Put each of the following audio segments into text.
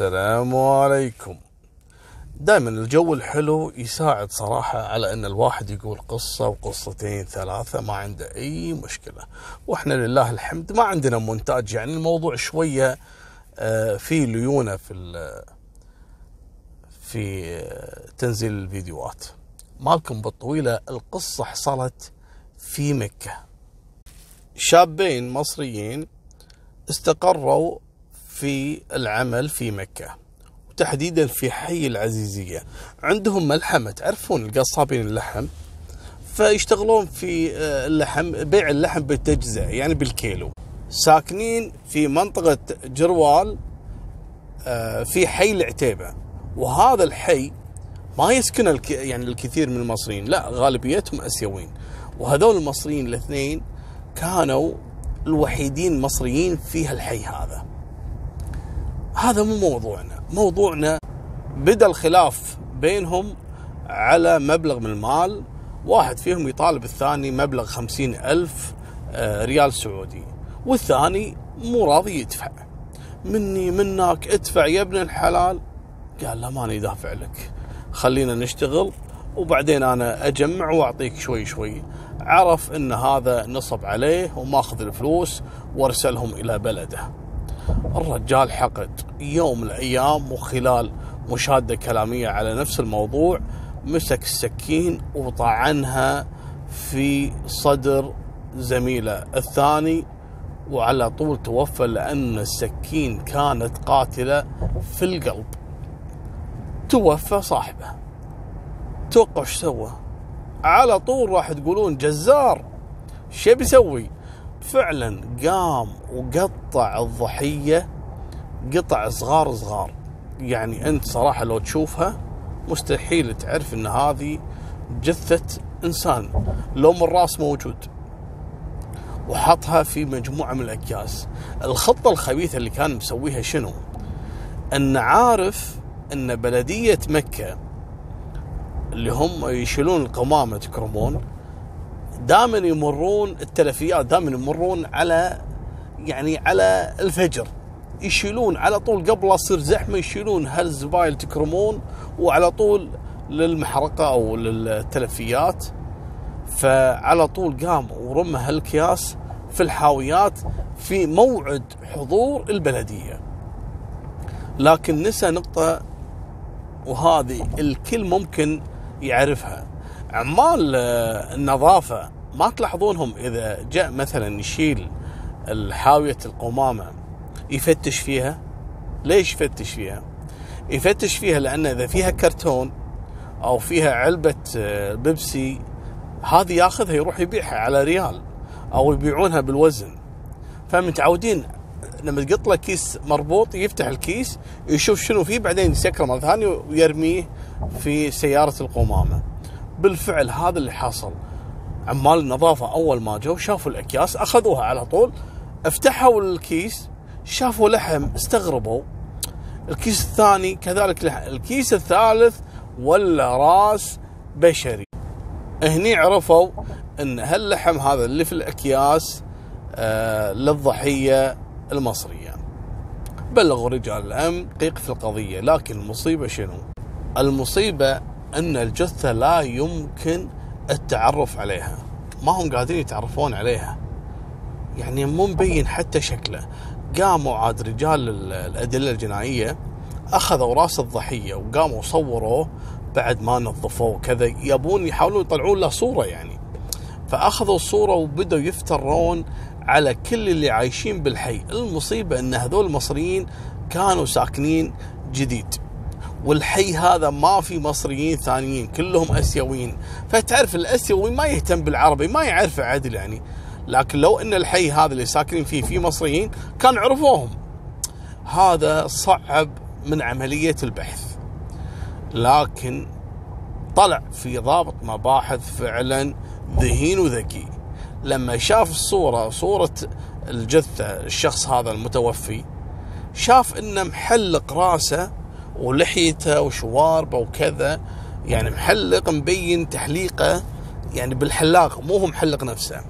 السلام عليكم. دائما الجو الحلو يساعد صراحة على إن الواحد يقول قصة وقصتين ثلاثة ما عنده أي مشكلة. وإحنا لله الحمد ما عندنا مونتاج يعني الموضوع شوية آه، في ليونة في في آه، تنزيل الفيديوهات. مالكم بالطويلة القصة حصلت في مكة. شابين مصريين استقروا في العمل في مكة وتحديدا في حي العزيزية. عندهم ملحمة تعرفون القصابين اللحم؟ فيشتغلون في آه، اللحم بيع اللحم بالتجزئة يعني بالكيلو. ساكنين في منطقة جروال آه، في حي العتيبة. وهذا الحي ما يسكن الك... يعني الكثير من المصريين لا غالبيتهم أسيويين. وهذول المصريين الاثنين كانوا الوحيدين مصريين في هالحي هذا. هذا مو موضوعنا. موضوعنا بدا الخلاف بينهم على مبلغ من المال. واحد فيهم يطالب الثاني مبلغ خمسين ألف آه، ريال سعودي. والثاني مو راضي يدفع. مني منك ادفع يا ابن الحلال. قال لا ماني دافع لك. خلينا نشتغل وبعدين أنا أجمع وأعطيك شوي شوي. عرف إن هذا نصب عليه وماخذ الفلوس وأرسلهم إلى بلده. الرجال حقد يوم من الأيام وخلال مشادة كلامية على نفس الموضوع مسك السكين وطعنها في صدر زميله الثاني وعلى طول توفى لأن السكين كانت قاتلة في القلب. توفى صاحبه. توقع إيش سوى؟ على طول راح تقولون جزار شو بيسوي؟ فعلا قام وقطع الضحية قطع صغار صغار. يعني أنت صراحة لو تشوفها مستحيل تعرف إن هذه جثة إنسان لوم الراس موجود. وحطها في مجموعة من الأكياس. الخطة الخبيثة اللي كان مسويها شنو؟ إن عارف إن بلدية مكة اللي هم يشيلون القمامة تكرمون دائما يمرون التلفيات دائما يمرون على يعني على الفجر. يشيلون على طول قبل لا تصير زحمة يشيلون هالزبايل تكرمون وعلى طول للمحرقة أو للتلفيات. فعلى طول قام ورمى هالكياس في الحاويات في موعد حضور البلدية. لكن نسى نقطة وهذه الكل ممكن يعرفها. عمال آه، النظافة ما تلاحظونهم إذا جاء مثلا يشيل حاوية القمامة يفتش فيها؟ ليش يفتش فيها؟ يفتش فيها لأن إذا فيها كرتون أو فيها علبة آه، بيبسي هذه ياخذها يروح يبيعها على ريال أو يبيعونها بالوزن. فمتعودين لما تقط له كيس مربوط يفتح الكيس يشوف شنو فيه بعدين يسكره مرة ثانية ويرميه في سيارة القمامة. بالفعل هذا اللي حصل. عمال النظافة أول ما جو شافوا الأكياس أخذوها على طول افتحوا الكيس شافوا لحم استغربوا. الكيس الثاني كذلك لحم. الكيس الثالث ولا راس بشري. هني عرفوا إن هاللحم هذا اللي في الأكياس آه للضحية المصرية. بلغوا رجال الامن دقيق في القضية، لكن المصيبة شنو؟ المصيبة أن الجثة لا يمكن التعرف عليها، ما هم قادرين يتعرفون عليها. يعني مو مبين حتى شكله. قاموا عاد رجال ال- الأدلة الجنائية أخذوا راس الضحية وقاموا صوروه بعد ما نظفوه وكذا يبون يحاولون يطلعون له صورة يعني. فأخذوا الصورة وبدأوا يفترون على كل اللي عايشين بالحي المصيبة أن هذول المصريين كانوا ساكنين جديد والحي هذا ما في مصريين ثانيين كلهم آسيويين. فتعرف الاسيوي ما يهتم بالعربي ما يعرف عدل يعني. لكن لو إن الحي هذا اللي ساكنين فيه فيه مصريين كان عرفوهم. هذا صعب من عملية البحث. لكن طلع في ضابط مباحث فعلا ذهين وذكي. لما شاف الصورة صورة الجثة الشخص هذا المتوفي شاف إنه محلق رأسه ولحيته وشواربه وكذا. يعني محلق مبين تحليقه يعني بالحلاق مو هو محلق نفسه.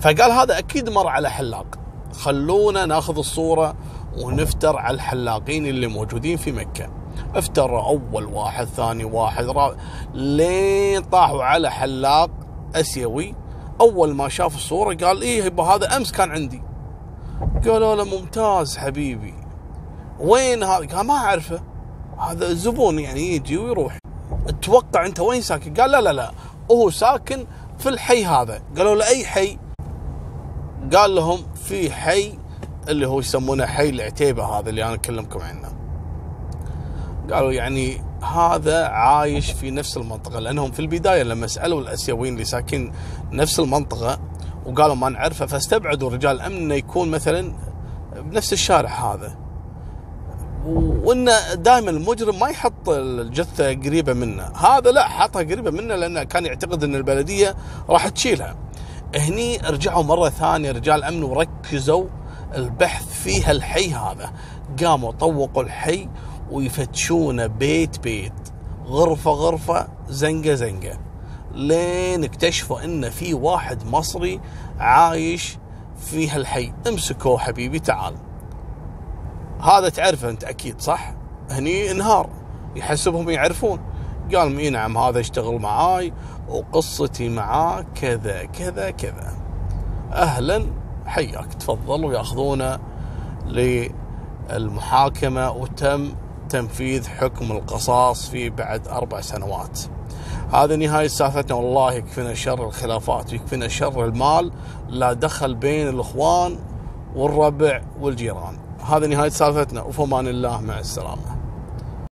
فقال هذا أكيد مر على حلاق. خلونا ناخذ الصورة ونفتر على الحلاقين اللي موجودين في مكة. افتروا أول واحد ثاني واحد رابع. لين طاحوا على حلاق أسيوي. أول ما شاف الصورة قال يبا هذا أمس كان عندي. قالوا له ممتاز حبيبي. وين هذا؟ قال ما أعرفه. هذا زبون يعني يجي ويروح. أتوقع أنت وين ساكن؟ قال لا لا لا هو ساكن في الحي هذا. قالوا له أي حي؟ قال لهم في حي اللي هو يسمونه حي العتيبة هذا اللي أنا أكلمكم عنه. قالوا يعني هذا عايش في نفس المنطقة لأنهم في البداية لما سألوا الأسيويين اللي ساكن نفس المنطقة وقالوا ما نعرفه فاستبعدوا رجال الامن انه يكون مثلا بنفس الشارع هذا. وإنه دائما المجرم ما يحط الجثة قريبة منه. هذا لا حطها قريبة منه لأنه كان يعتقد إن البلدية راح تشيلها. هني رجعوا مرة ثانية رجال امن وركزوا البحث في هالحي هذا. قاموا طوقوا الحي ويفتشونه بيت بيت. غرفة غرفة زنقة زنقة. لين اكتشفوا إن في واحد مصري عايش في هالحي امسكوه حبيبي تعال. هذا تعرفه انت أكيد صح؟ هني انهار يحسبهم يعرفون. قال إي نعم هذا يشتغل معاي وقصتي معاه كذا كذا كذا. أهلا حياك تفضل ويأخذونه للمحاكمة وتم تنفيذ حكم القصاص في بعد أربع سنوات. هذا نهاية سالفتنا والله يكفينا شر الخلافات ويكفينا شر المال لا دخل بين الإخوان والربع والجيران. هذا نهاية سالفتنا. وفمان الله مع السلامة.